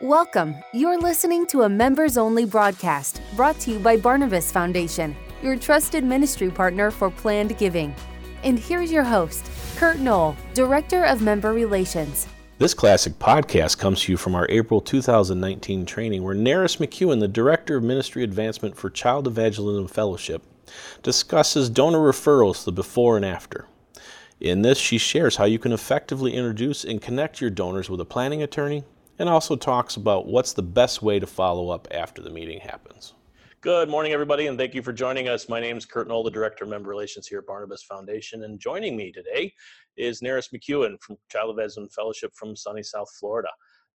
Welcome. You're listening to a members only broadcast brought to you by Barnabas Foundation, your trusted ministry partner for planned giving. And here's your host, Kurt Knoll, Director of Member Relations. This classic podcast comes to you from our April 2019 training where Naris McEwen, the Director of Ministry Advancement for Child Evangelism Fellowship, discusses donor referrals, the before and after. In this, she shares how you can effectively introduce and connect your donors with a planning attorney and also talks about what's the best way to follow up after the meeting happens. Good morning, everybody, and thank you for joining us. My name is Kurt Knoll, the Director of Member Relations here at Barnabas Foundation, and joining me today is Naris McEwen from Child of Evangelism Fellowship from sunny South Florida.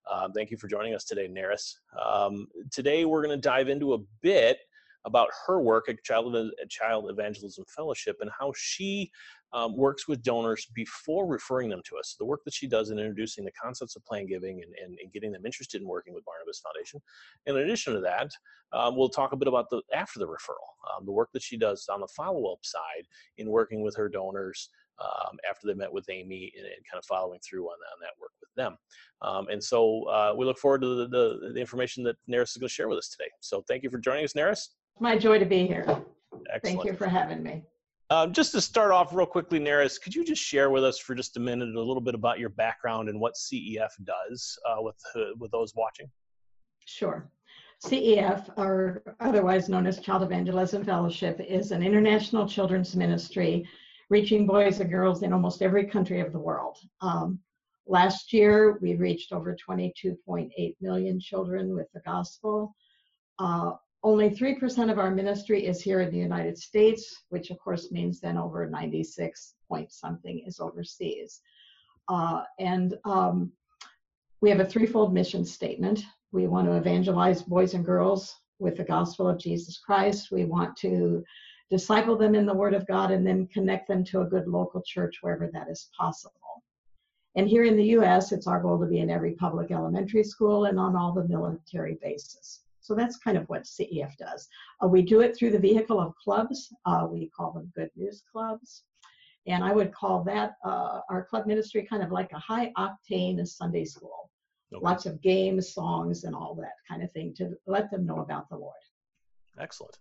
Uh, thank you for joining us today, Naris. Um, today, we're going to dive into a bit about her work at Child, Child Evangelism Fellowship and how she um, works with donors before referring them to us. The work that she does in introducing the concepts of plan giving and, and, and getting them interested in working with Barnabas Foundation. In addition to that, um, we'll talk a bit about the after the referral, um, the work that she does on the follow-up side in working with her donors um, after they met with Amy and, and, kind of following through on, on that work with them. Um, and so uh, we look forward to the, the, the information that Naris is going to share with us today. So thank you for joining us, Naris. My joy to be here. Excellent. Thank you for having me. Um, just to start off real quickly, Naris, could you just share with us for just a minute a little bit about your background and what CEF does uh, with uh, with those watching? Sure. CEF, or otherwise known as Child Evangelism Fellowship, is an international children's ministry reaching boys and girls in almost every country of the world. Um, last year, we reached over 22.8 million children with the gospel. Uh, only 3% of our ministry is here in the United States, which of course means then over 96 point something is overseas. Uh, and um, we have a threefold mission statement. We want to evangelize boys and girls with the gospel of Jesus Christ. We want to disciple them in the Word of God and then connect them to a good local church wherever that is possible. And here in the US, it's our goal to be in every public elementary school and on all the military bases. So that's kind of what CEF does. Uh, we do it through the vehicle of clubs. Uh, we call them good news clubs. And I would call that uh, our club ministry kind of like a high octane Sunday school. Okay. Lots of games, songs, and all that kind of thing to let them know about the Lord. Excellent.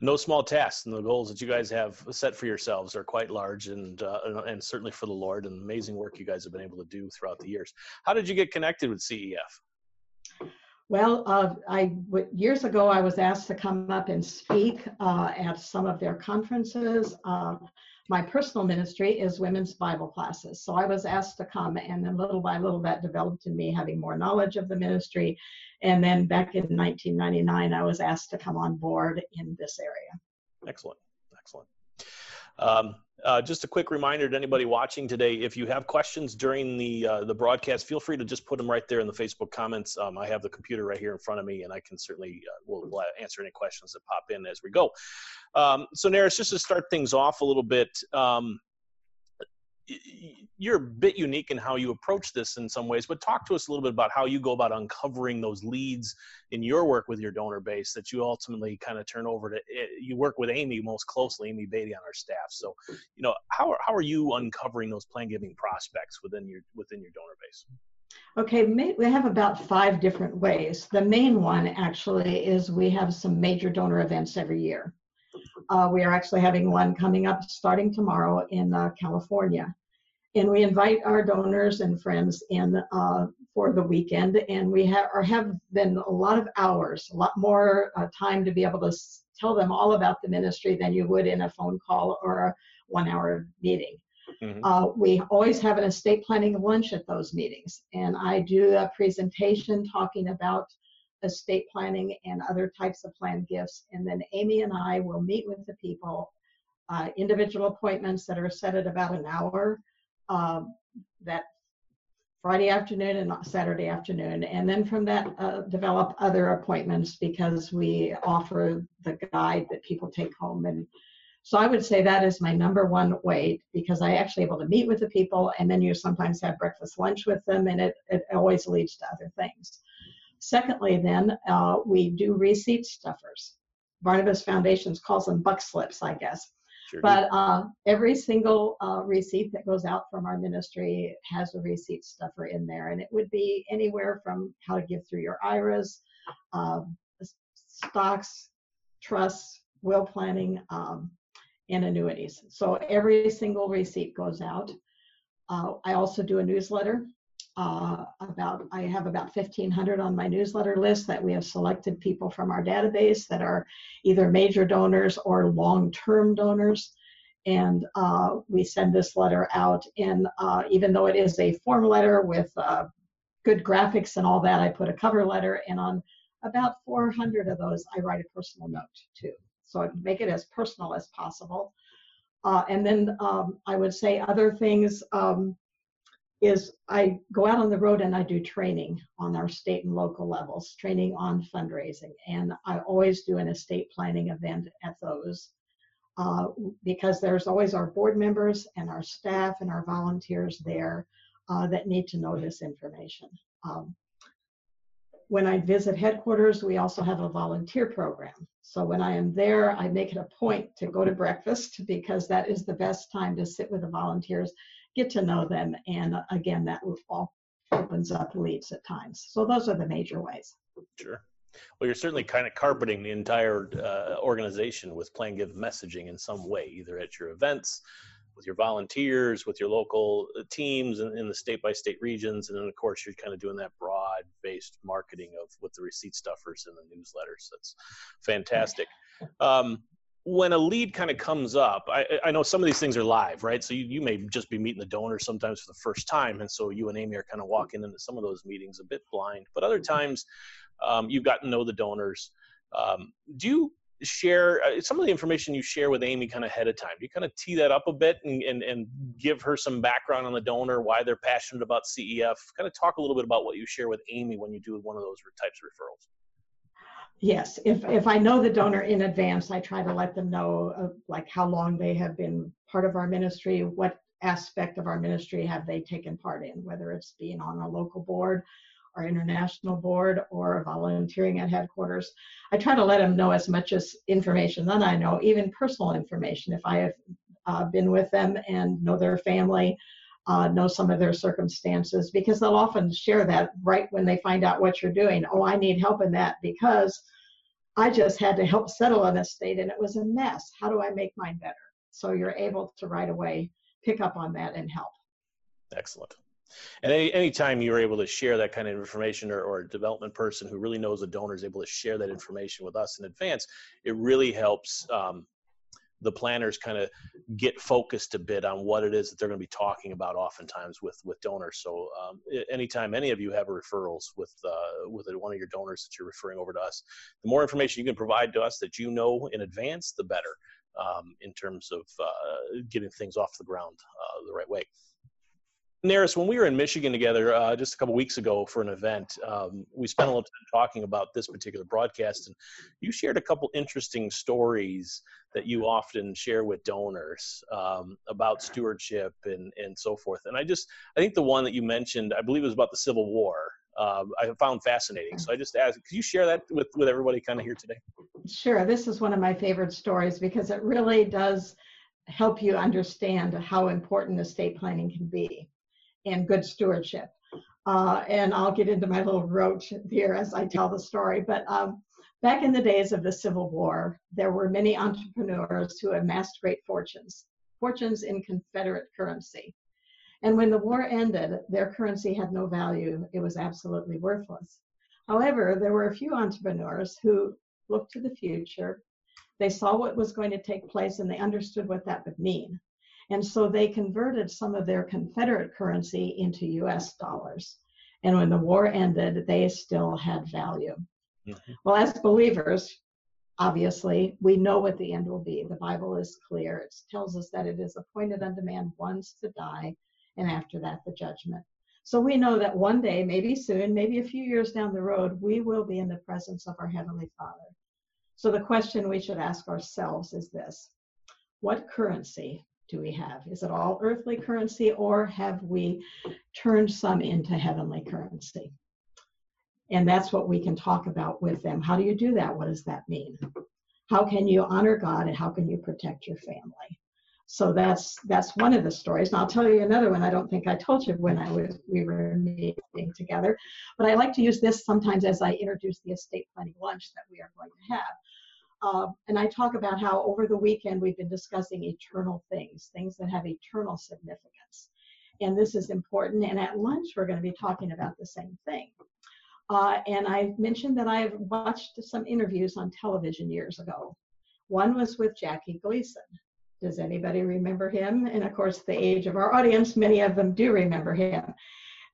No small tasks, and the goals that you guys have set for yourselves are quite large, and uh, and certainly for the Lord, and amazing work you guys have been able to do throughout the years. How did you get connected with CEF? Well, uh, I years ago I was asked to come up and speak uh, at some of their conferences. Uh, my personal ministry is women's Bible classes, so I was asked to come, and then little by little that developed in me having more knowledge of the ministry. And then back in 1999, I was asked to come on board in this area. Excellent, excellent. Um, uh, just a quick reminder to anybody watching today: if you have questions during the uh, the broadcast, feel free to just put them right there in the Facebook comments. Um, I have the computer right here in front of me, and I can certainly uh, will, will answer any questions that pop in as we go. Um, so, Naris, just to start things off a little bit, um, you're a bit unique in how you approach this in some ways, but talk to us a little bit about how you go about uncovering those leads in your work with your donor base that you ultimately kind of turn over to. Eh, you work with Amy most closely, Amy Beatty on our staff. So, you know, how are, how are you uncovering those plan giving prospects within your within your donor base? Okay, we have about five different ways. The main one actually is we have some major donor events every year. Uh, we are actually having one coming up starting tomorrow in uh, California. And we invite our donors and friends in uh, for the weekend. And we have, or have been a lot of hours, a lot more uh, time to be able to tell them all about the ministry than you would in a phone call or a one hour meeting. Mm-hmm. Uh, we always have an estate planning lunch at those meetings. And I do a presentation talking about estate planning and other types of planned gifts. And then Amy and I will meet with the people, uh, individual appointments that are set at about an hour um, that Friday afternoon and Saturday afternoon. And then from that, uh, develop other appointments because we offer the guide that people take home. And so I would say that is my number one way because I actually able to meet with the people and then you sometimes have breakfast lunch with them and it, it always leads to other things. Secondly, then, uh, we do receipt stuffers. Barnabas Foundations calls them buck slips, I guess. Sure but uh, every single uh, receipt that goes out from our ministry has a receipt stuffer in there, and it would be anywhere from how to give through your IRAs, uh, stocks, trusts, will planning, um, and annuities. So every single receipt goes out. Uh, I also do a newsletter. Uh, about I have about 1,500 on my newsletter list that we have selected people from our database that are either major donors or long-term donors, and uh, we send this letter out. And uh, even though it is a form letter with uh, good graphics and all that, I put a cover letter, and on about 400 of those, I write a personal note too. So I make it as personal as possible. Uh, and then um, I would say other things um, is I go out on the road and I do training on our state and local levels, training on fundraising. And I always do an estate planning event at those uh, because there's always our board members and our staff and our volunteers there uh, that need to know this information. Um, when I visit headquarters, we also have a volunteer program. So when I am there, I make it a point to go to breakfast because that is the best time to sit with the volunteers, get to know them, and uh, again, that all opens up leads at times. So those are the major ways. Sure. Well, you're certainly kind of carpeting the entire uh, organization with Plan Give messaging in some way, either at your events, with your volunteers, with your local uh, teams in, in the state by state regions, and then of course you're kind of doing that broad based marketing of with the receipt stuffers and the newsletters. That's fantastic. Um, when a lead kind of comes up, I, I, know some of these things are live, right? So you, you may just be meeting the donor sometimes for the first time. And so you and Amy are kind of walking into some of those meetings a bit blind. But other times um, you've gotten to know the donors. Um, do you share uh, some of the information you share with Amy kind of ahead of time. Do you kind of tee that up a bit and, and, and give her some background on the donor, why they're passionate about CEF. Kind of talk a little bit about what you share with Amy when you do one of those types of referrals. Yes, if if I know the donor in advance, I try to let them know uh, like how long they have been part of our ministry, what aspect of our ministry have they taken part in, whether it's being on a local board our international board or volunteering at headquarters. I try to let them know as much as information that I know, even personal information. If I have uh, been with them and know their family, uh, know some of their circumstances, because they'll often share that right when they find out what you're doing. Oh, I need help in that because I just had to help settle an estate and it was a mess. How do I make mine better? So you're able to right away pick up on that and help. Excellent. And any anytime you're able to share that kind of information or, or a development person who really knows the donor is able to share that information with us in advance, it really helps um, the planners kind of get focused a bit on what it is that they're going to be talking about oftentimes with with donors. So um, anytime any of you have referrals with uh, with one of your donors that you're referring over to us the more information you can provide to us that you know in advance the better um, in terms of uh, getting things off the ground uh, the right way Naris, when we were in Michigan together uh, just a couple weeks ago for an event, um, we spent a little time talking about this particular broadcast, and you shared a couple interesting stories that you often share with donors um, about stewardship and and so forth. And I just, I think the one that you mentioned, I believe it was about the Civil War. Uh, I found fascinating. So I just asked, could you share that with with everybody kind of here today? Sure. This is one of my favorite stories because it really does help you understand how important estate planning can be and good stewardship. Uh, and I'll get into my little roach here as I tell the story. But um, back in the days of the Civil War, there were many entrepreneurs who amassed great fortunes, fortunes in Confederate currency. And when the war ended, their currency had no value. It was absolutely worthless. However, there were a few entrepreneurs who looked to the future. They saw what was going to take place and they understood what that would mean. And so they converted some of their Confederate currency into US dollars. And when the war ended, they still had value. Mm-hmm. Well, as believers, obviously, we know what the end will be. The Bible is clear. It tells us that it is appointed unto man once to die, and after that, the judgment. So we know that one day, maybe soon, maybe a few years down the road, we will be in the presence of our Heavenly Father. So the question we should ask ourselves is this What currency do we have? Is it all earthly currency or have we turned some into heavenly currency? And that's what we can talk about with them. How do you do that? What does that mean? how can you honor God and how can you protect your family? So that's that's one of the stories. And I'll tell you another one. I don't think I told you when I was we were meeting together, but I like to use this sometimes as I introduce the estate planning lunch that we are going to have. Uh, and I talk about how over the weekend we've been discussing eternal things, things that have eternal significance. And this is important. And at lunch, we're going to be talking about the same thing. Uh, and I mentioned that I've watched some interviews on television years ago. One was with Jackie Gleason. Does anybody remember him? And of course, the age of our audience, many of them do remember him.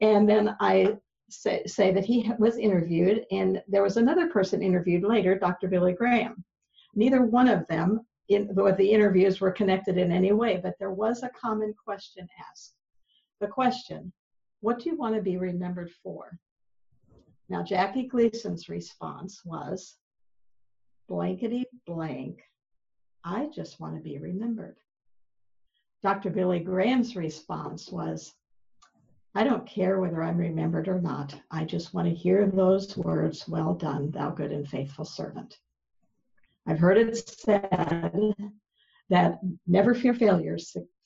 And then I say, say that he was interviewed, and there was another person interviewed later, Dr. Billy Graham. Neither one of them, in, the interviews were connected in any way, but there was a common question asked. The question, what do you want to be remembered for? Now, Jackie Gleason's response was, blankety blank, I just want to be remembered. Dr. Billy Graham's response was, I don't care whether I'm remembered or not. I just want to hear those words, well done, thou good and faithful servant. I've heard it said that never fear failure,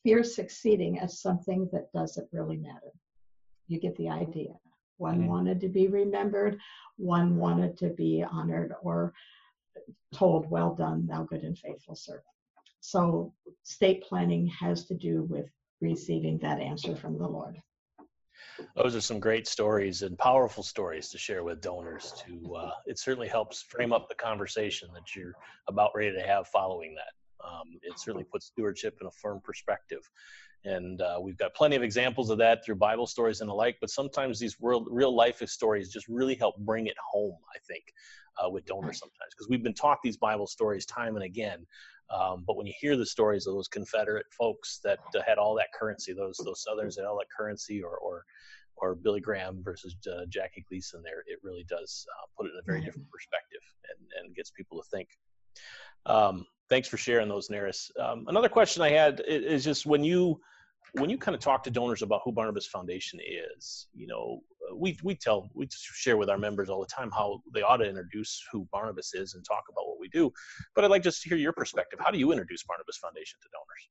fear succeeding as something that doesn't really matter. You get the idea. One mm-hmm. wanted to be remembered, one wanted to be honored or told, Well done, thou good and faithful servant. So, state planning has to do with receiving that answer from the Lord. Those are some great stories and powerful stories to share with donors. To uh, it certainly helps frame up the conversation that you're about ready to have following that. Um, it certainly puts stewardship in a firm perspective. And uh, we've got plenty of examples of that through Bible stories and the like, but sometimes these real, real life stories just really help bring it home, I think, uh, with donors sometimes. Because we've been taught these Bible stories time and again, um, but when you hear the stories of those Confederate folks that uh, had all that currency, those those Southerners had all that currency, or or, or Billy Graham versus uh, Jackie Gleason, there it really does uh, put it in a very different perspective and, and gets people to think. Um, thanks for sharing those, Neris. Um, another question I had is just when you when you kind of talk to donors about who Barnabas Foundation is, you know, we we tell we share with our members all the time how they ought to introduce who Barnabas is and talk about what we do. But I'd like just to hear your perspective. How do you introduce Barnabas Foundation to donors?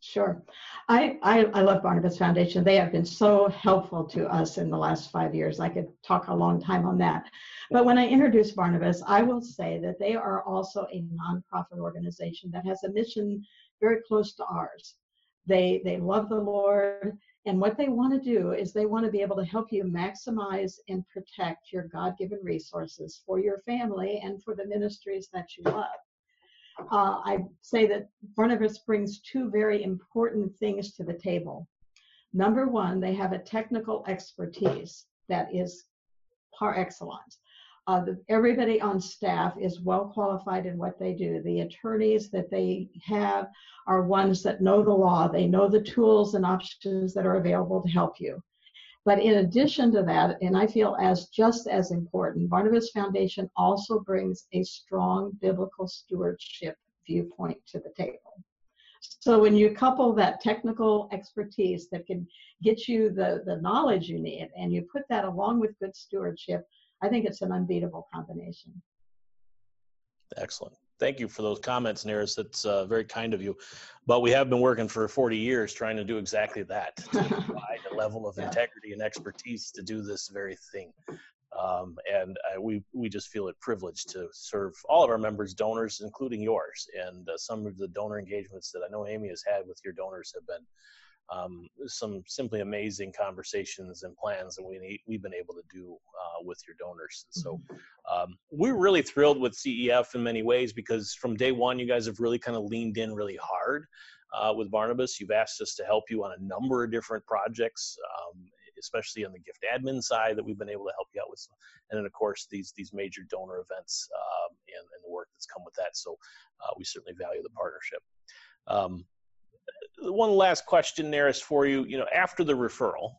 Sure. I, I, I, love Barnabas Foundation. They have been so helpful to us in the last five years. I could talk a long time on that. But when I introduce Barnabas, I will say that they are also a nonprofit organization that has a mission very close to ours. They, they love the Lord. And what they want to do is they want to be able to help you maximize and protect your God given resources for your family and for the ministries that you love uh, I say that Barnabas brings two very important things to the table. Number one, they have a technical expertise that is par excellence. Uh, the, everybody on staff is well qualified in what they do. The attorneys that they have are ones that know the law. They know the tools and options that are available to help you. But in addition to that, and I feel as just as important, Barnabas Foundation also brings a strong biblical stewardship viewpoint to the table. So when you couple that technical expertise that can get you the, the knowledge you need and you put that along with good stewardship, I think it's an unbeatable combination. Excellent thank you for those comments, Neris. That's uh, very kind of you. But we have been working for 40 years trying to do exactly that, to provide a level of yeah. integrity and expertise to do this very thing. Um, and uh, we we just feel it privileged to serve all of our members, donors, including yours. And uh, some of the donor engagements that I know Amy has had with your donors have been um, some simply amazing conversations and plans that we we've been able to do uh, with your donors. And so mm-hmm. um, we're really thrilled with CEF in many ways because from day one, you guys have really kind of leaned in really hard uh, with Barnabas. You've asked us to help you on a number of different projects. Um, especially on the gift admin side that we've been able to help you out with and then of course these these major donor events um, and, and, the work that's come with that so uh, we certainly value the partnership um, one last question there is for you. You know, after the referral,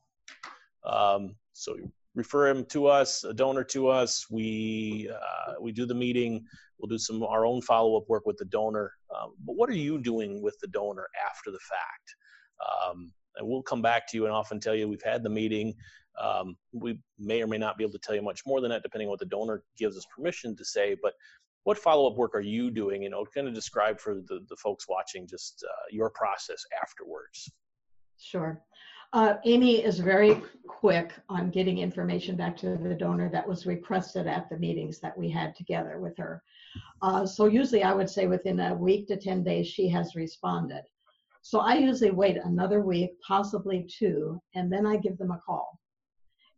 um, so you refer him to us, a donor to us. We uh, we do the meeting. We'll do some our own follow up work with the donor. Um, but what are you doing with the donor after the fact? Um, and we'll come back to you and often tell you we've had the meeting. Um, we may or may not be able to tell you much more than that, depending on what the donor gives us permission to say. But what follow-up work are you doing you know kind of describe for the, the folks watching just uh, your process afterwards? Sure. Uh, amy is very quick on getting information back to the donor that was requested at the meetings that we had together with her. Uh, so usually i would say within a week to 10 days she has responded. So i usually wait another week possibly two and then i give them a call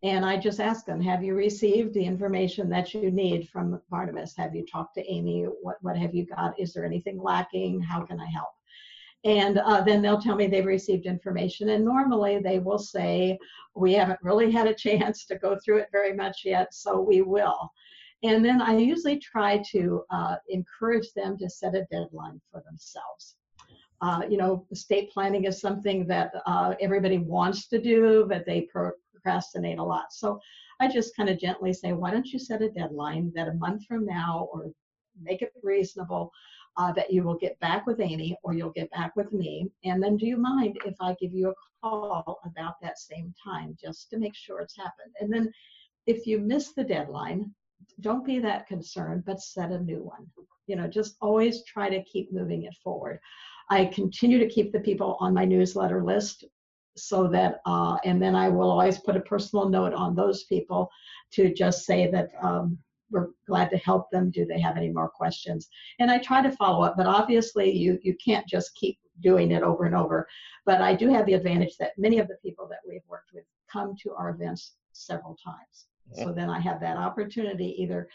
and I just ask them, have you received the information that you need from Barnabas? Have you talked to Amy? What, what have you got? Is there anything lacking? How can I help? And uh, then they'll tell me they've received information. And normally they will say, we haven't really had a chance to go through it very much yet, so we will. And then I usually try to uh, encourage them to set a deadline for themselves. Uh, you know, estate planning is something that uh, everybody wants to do, but they pro- procrastinate a lot. So I just kind of gently say, why don't you set a deadline that a month from now or make it reasonable uh, that you will get back with Amy or you'll get back with me. And then do you mind if I give you a call about that same time just to make sure it's happened? And then if you miss the deadline, don't be that concerned, but set a new one. You know, just always try to keep moving it forward. I continue to keep the people on my newsletter list so that, uh, and then I will always put a personal note on those people to just say that um, we're glad to help them. Do they have any more questions? And I try to follow up, but obviously you, you can't just keep doing it over and over. But I do have the advantage that many of the people that we've worked with come to our events several times. Yeah. So then I have that opportunity either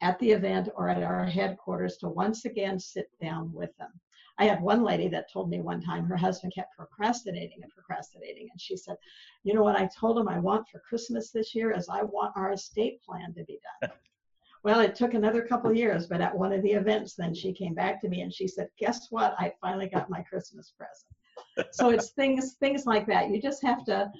at the event or at our headquarters to once again sit down with them. I had one lady that told me one time her husband kept procrastinating and procrastinating. And she said, You know what I told him I want for Christmas this year is I want our estate plan to be done. well, it took another couple years, but at one of the events, then she came back to me and she said, Guess what? I finally got my Christmas present. so it's things things like that. You just have to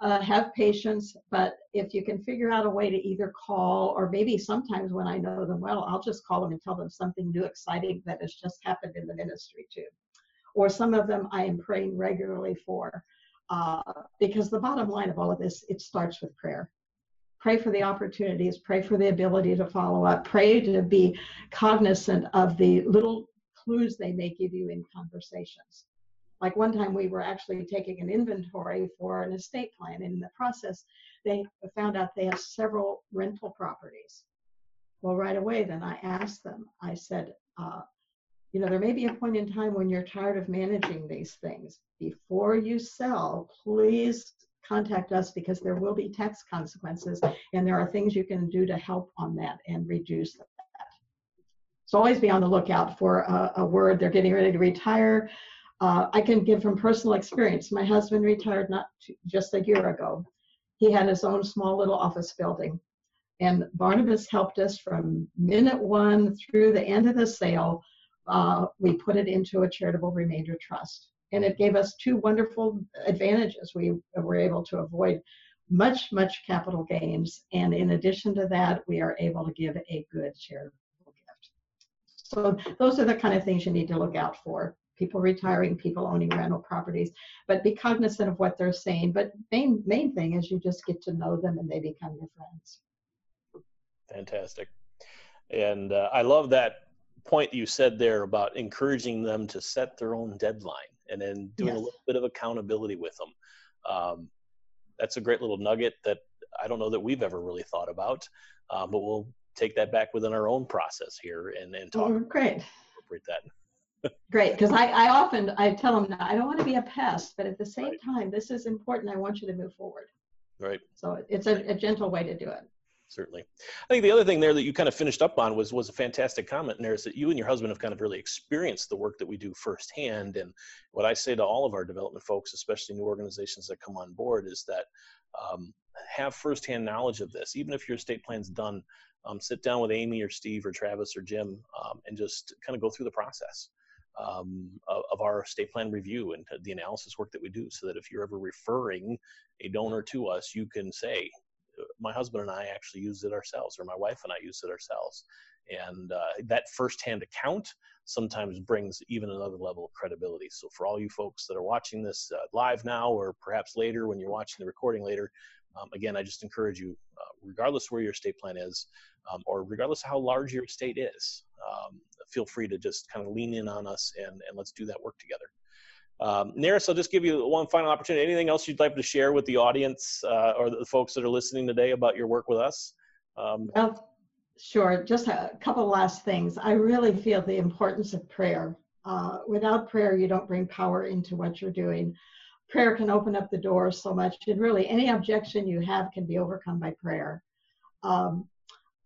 uh, have patience, but if you can figure out a way to either call or maybe sometimes when I know them well, I'll just call them and tell them something new, exciting that has just happened in the ministry too. Or some of them I am praying regularly for. Uh, because the bottom line of all of this, it starts with prayer. Pray for the opportunities, pray for the ability to follow up, pray to be cognizant of the little clues they may give you in conversations like one time we were actually taking an inventory for an estate plan. In the process, they found out they have several rental properties. Well, right away, then I asked them, I said, uh, you know, there may be a point in time when you're tired of managing these things. Before you sell, please contact us because there will be tax consequences and there are things you can do to help on that and reduce that. So always be on the lookout for a, a word. They're getting ready to retire. Uh, I can give from personal experience. My husband retired not just a year ago. He had his own small little office building. And Barnabas helped us from minute one through the end of the sale. Uh, we put it into a charitable remainder trust. And it gave us two wonderful advantages. We were able to avoid much, much capital gains. And in addition to that, we are able to give a good charitable gift. So those are the kind of things you need to look out for people retiring, people owning rental properties, but be cognizant of what they're saying. But main main thing is you just get to know them and they become your friends. Fantastic, and uh, I love that point you said there about encouraging them to set their own deadline and then doing yes. a little bit of accountability with them. Um, that's a great little nugget that I don't know that we've ever really thought about, uh, but we'll take that back within our own process here and, and talk. Oh, great. Incorporate that. Great, because I, I often I tell them I don't want to be a pest, but at the same right. time, this is important. I want you to move forward. Right. So it's a, a gentle way to do it. Certainly. I think the other thing there that you kind of finished up on was was a fantastic comment there is that you and your husband have kind of really experienced the work that we do firsthand. And what I say to all of our development folks, especially new organizations that come on board, is that um, have firsthand knowledge of this. Even if your estate plan's done, um, sit down with Amy or Steve or Travis or Jim um, and just kind of go through the process um, of, our estate plan review and the analysis work that we do so that if you're ever referring a donor to us, you can say, my husband and I actually used it ourselves, or my wife and I used it ourselves. And uh, that firsthand account sometimes brings even another level of credibility. So, for all you folks that are watching this uh, live now, or perhaps later when you're watching the recording later, Um, again, I just encourage you, uh, regardless where your estate plan is, um, or regardless how large your estate is, um, feel free to just kind of lean in on us and, and let's do that work together. Um, Neris, I'll just give you one final opportunity. Anything else you'd like to share with the audience uh, or the folks that are listening today about your work with us? Um, well, sure. Just a couple last things. I really feel the importance of prayer. Uh, without prayer, you don't bring power into what you're doing. Prayer can open up the door so much, and really any objection you have can be overcome by prayer. Um,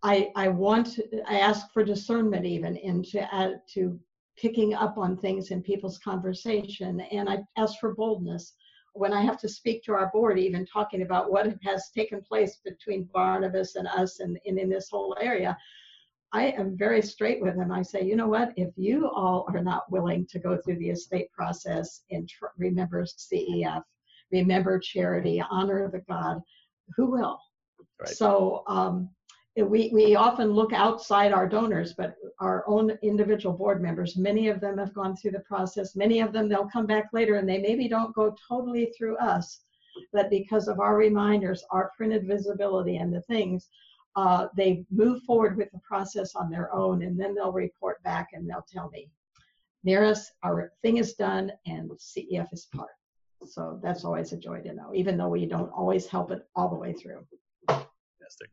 I, I want, I ask for discernment even into add to picking up on things in people's conversation. And I ask for boldness when I have to speak to our board, even talking about what has taken place between Barnabas and us and, and in this whole area. I am very straight with them. I say, you know what? If you all are not willing to go through the estate process and tr- remember CEF, remember charity, honor the God, who will? Right. So um, we, we often look outside our donors, but our own individual board members, many of them have gone through the process. Many of them, they'll come back later and they maybe don't go totally through us, but because of our reminders, our printed visibility and the things, uh, they move forward with the process on their own and then they'll report back and they'll tell me, Neris, our thing is done and CEF is part. So that's always a joy to know, even though we don't always help it all the way through. Fantastic.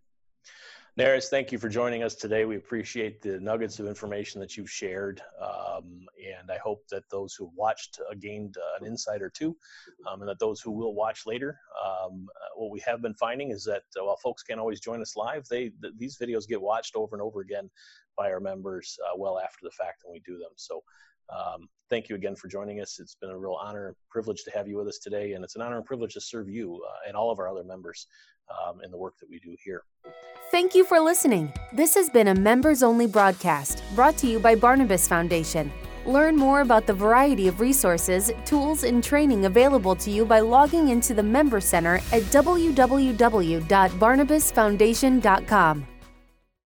Neris, thank you for joining us today. We appreciate the nuggets of information that you've shared, um, I hope that those who watched uh, gained uh, an insight or two, um, and that those who will watch later. Um, uh, what we have been finding is that uh, while folks can't always join us live, they th- these videos get watched over and over again by our members well after the fact when we do them. So. Um, thank you again for joining us. It's been a real honor and privilege to have you with us today, and it's an honor and privilege to serve you uh, and all of our other members um, in the work that we do here. Thank you for listening. This has been a members only broadcast brought to you by Barnabas Foundation. Learn more about the variety of resources, tools, and training available to you by logging into the Member Center at www.barnabasfoundation.com.